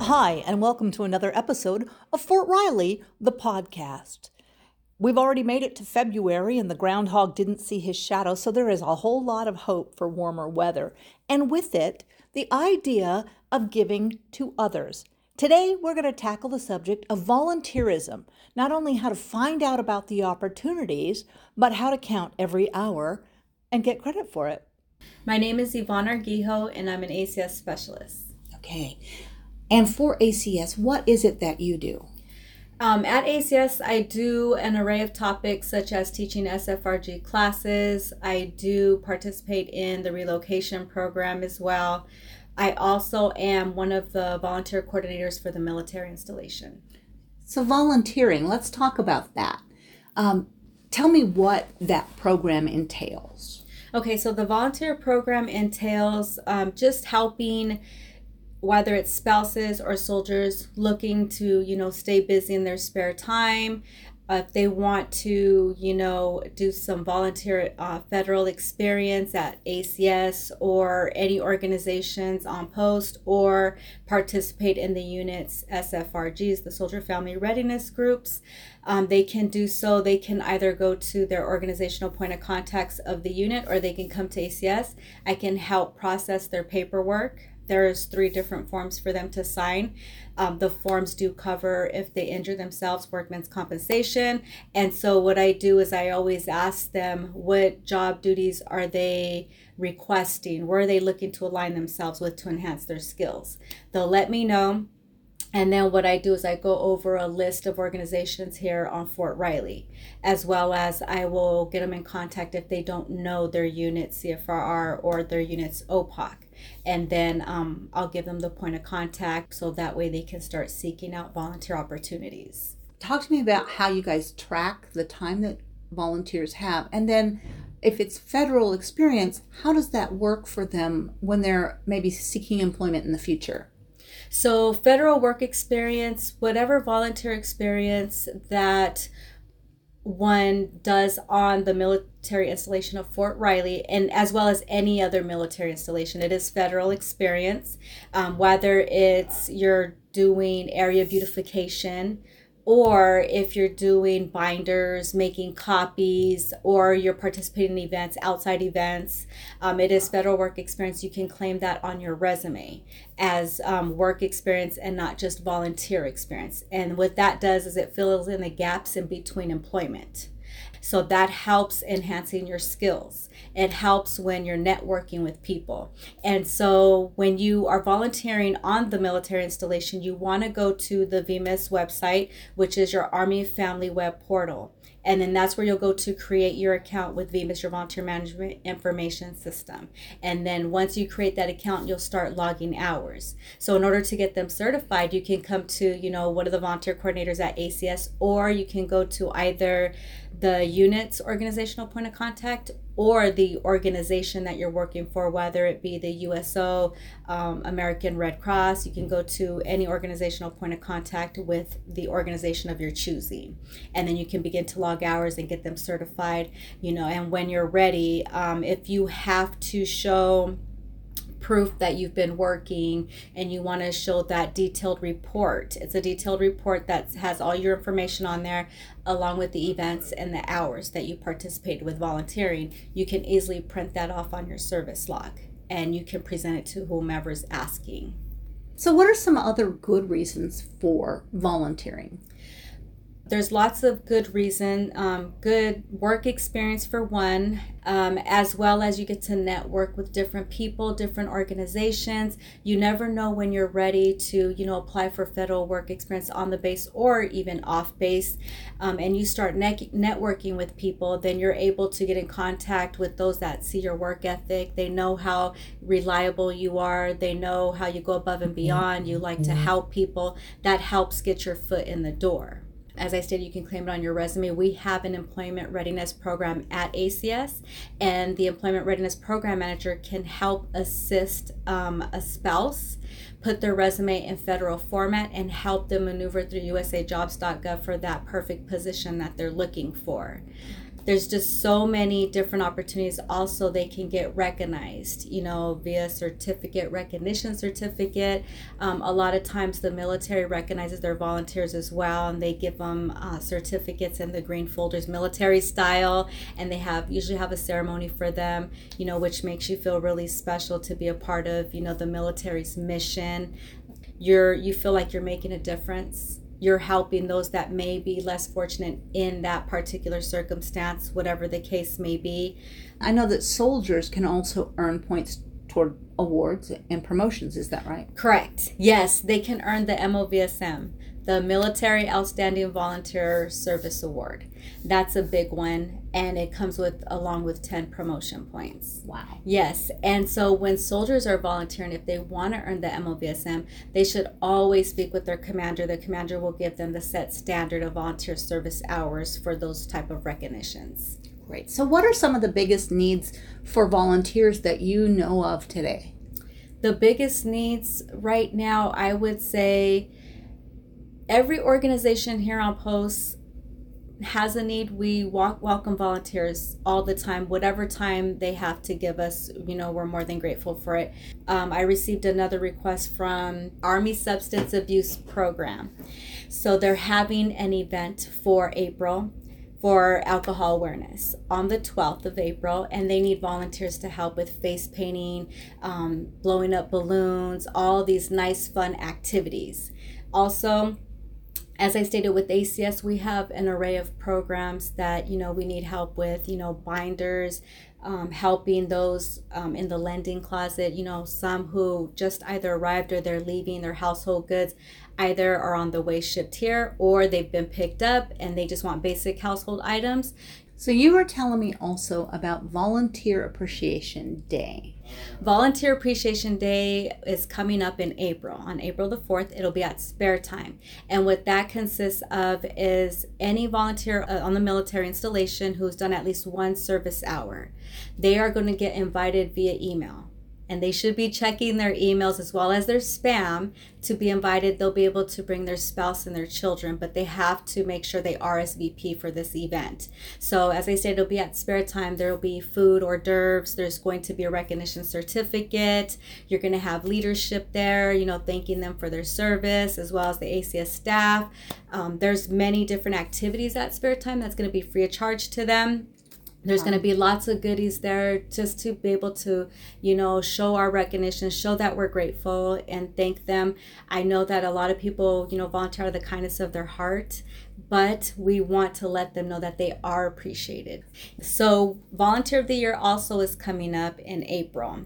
Hi, and welcome to another episode of Fort Riley, the podcast. We've already made it to February, and the groundhog didn't see his shadow, so there is a whole lot of hope for warmer weather. And with it, the idea of giving to others. Today, we're going to tackle the subject of volunteerism not only how to find out about the opportunities, but how to count every hour and get credit for it. My name is Yvonne Arguijo, and I'm an ACS specialist. Okay. And for ACS, what is it that you do? Um, at ACS, I do an array of topics such as teaching SFRG classes. I do participate in the relocation program as well. I also am one of the volunteer coordinators for the military installation. So, volunteering, let's talk about that. Um, tell me what that program entails. Okay, so the volunteer program entails um, just helping whether it's spouses or soldiers looking to you know stay busy in their spare time uh, if they want to you know do some volunteer uh, federal experience at acs or any organizations on post or participate in the units sfrgs the soldier family readiness groups um, they can do so. They can either go to their organizational point of contacts of the unit or they can come to acs i can help process their paperwork there's three different forms for them to sign. Um, the forms do cover if they injure themselves, workman's compensation. And so what I do is I always ask them what job duties are they requesting? Where are they looking to align themselves with to enhance their skills? They'll let me know. And then what I do is I go over a list of organizations here on Fort Riley, as well as I will get them in contact if they don't know their unit CFRR or their unit's OPOC and then um, I'll give them the point of contact so that way they can start seeking out volunteer opportunities. Talk to me about how you guys track the time that volunteers have, and then if it's federal experience, how does that work for them when they're maybe seeking employment in the future? So, federal work experience, whatever volunteer experience that one does on the military installation of Fort Riley, and as well as any other military installation. It is federal experience, um, whether it's you're doing area beautification, or if you're doing binders, making copies, or you're participating in events, outside events, um, it is federal work experience. You can claim that on your resume as um, work experience and not just volunteer experience. And what that does is it fills in the gaps in between employment. So that helps enhancing your skills. It helps when you're networking with people. And so when you are volunteering on the military installation, you want to go to the VMIS website, which is your Army Family Web Portal. And then that's where you'll go to create your account with VMIS, your volunteer management information system. And then once you create that account, you'll start logging hours. So in order to get them certified, you can come to, you know, one of the volunteer coordinators at ACS, or you can go to either the unit's organizational point of contact or the organization that you're working for, whether it be the USO, um, American Red Cross. You can go to any organizational point of contact with the organization of your choosing. And then you can begin to log hours and get them certified, you know, and when you're ready, um, if you have to show proof that you've been working and you want to show that detailed report. It's a detailed report that has all your information on there along with the events and the hours that you participated with volunteering. You can easily print that off on your service log and you can present it to whomever's asking. So, what are some other good reasons for volunteering? There's lots of good reason um, good work experience for one um, as well as you get to network with different people different organizations. You never know when you're ready to you know apply for federal work experience on the base or even off base. Um, and you start ne- networking with people then you're able to get in contact with those that see your work ethic. They know how reliable you are. They know how you go above and beyond. You like to help people. That helps get your foot in the door as I stated, you can claim it on your resume. We have an employment readiness program at ACS, and the employment readiness program manager can help assist um, a spouse put their resume in federal format and help them maneuver through usajobs.gov for that perfect position that they're looking for. There's just so many different opportunities. Also they can get recognized you know via certificate recognition certificate. Um, a lot of times the military recognizes their volunteers as well and they give them uh, certificates in the green folders military style and they have usually have a ceremony for them you know which makes you feel really special to be a part of you know the military's mission. You're you feel like you're making a difference you're helping those that may be less fortunate in that particular circumstance, whatever the case may be. I know that soldiers can also earn points toward awards and promotions. Is that right? Correct. Yes, they can earn the MOVSM, the Military Outstanding Volunteer Service Award. That's a big one and it comes with along with 10 promotion points. Wow. Yes. And so when soldiers are volunteering if they want to earn the MOVSM, they should always speak with their commander. The commander will give them the set standard of volunteer service hours for those type of recognitions. Great. So what are some of the biggest needs for volunteers that you know of today? The biggest needs right now, I would say every organization here on post has a need, we walk, welcome volunteers all the time, whatever time they have to give us. You know, we're more than grateful for it. Um, I received another request from Army Substance Abuse Program. So they're having an event for April for alcohol awareness on the 12th of April, and they need volunteers to help with face painting, um, blowing up balloons, all these nice, fun activities. Also, as I stated with ACS, we have an array of programs that you know we need help with. You know, binders, um, helping those um, in the lending closet. You know, some who just either arrived or they're leaving their household goods, either are on the way shipped here or they've been picked up and they just want basic household items. So you were telling me also about Volunteer Appreciation Day. Volunteer Appreciation Day is coming up in April. On April the 4th, it'll be at Spare Time. And what that consists of is any volunteer uh, on the military installation who's done at least one service hour. They are going to get invited via email and they should be checking their emails as well as their spam to be invited. They'll be able to bring their spouse and their children, but they have to make sure they RSVP for this event. So, as I said, it'll be at spare time. There will be food, hors d'oeuvres. There's going to be a recognition certificate. You're going to have leadership there, you know, thanking them for their service as well as the ACS staff. Um, there's many different activities at spare time that's going to be free of charge to them there's going to be lots of goodies there just to be able to you know show our recognition show that we're grateful and thank them. I know that a lot of people you know volunteer out of the kindness of their heart but we want to let them know that they are appreciated. So volunteer of the year also is coming up in april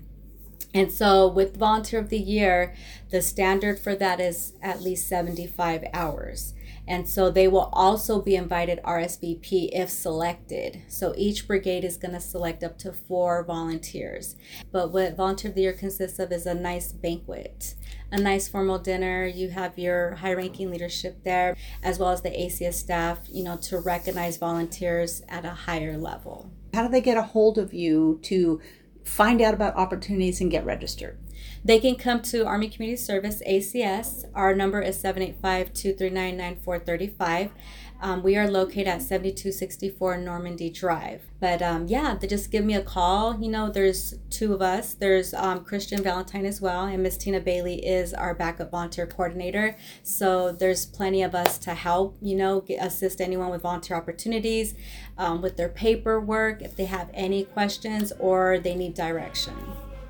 and so with volunteer of the year the standard for that is at least 75 hours and so they will also be invited RSVP if selected. So each brigade is going to select up to four volunteers. But what Volunteer of the Year consists of is a nice banquet, a nice formal dinner. You have your high ranking leadership there, as well as the ACS staff, you know, to recognize volunteers at a higher level. How do they get a hold of you to find out about opportunities and get registered? They can come to Army Community Service, ACS. Our number is 785 239 9435. Um, we are located at 7264 Normandy Drive. But um, yeah, they just give me a call. You know, there's two of us. There's um, Christian Valentine as well, and Miss Tina Bailey is our backup volunteer coordinator. So there's plenty of us to help, you know, get, assist anyone with volunteer opportunities, um, with their paperwork, if they have any questions or they need direction.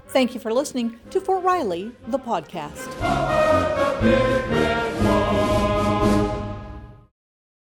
Thank you for listening to Fort Riley, the podcast.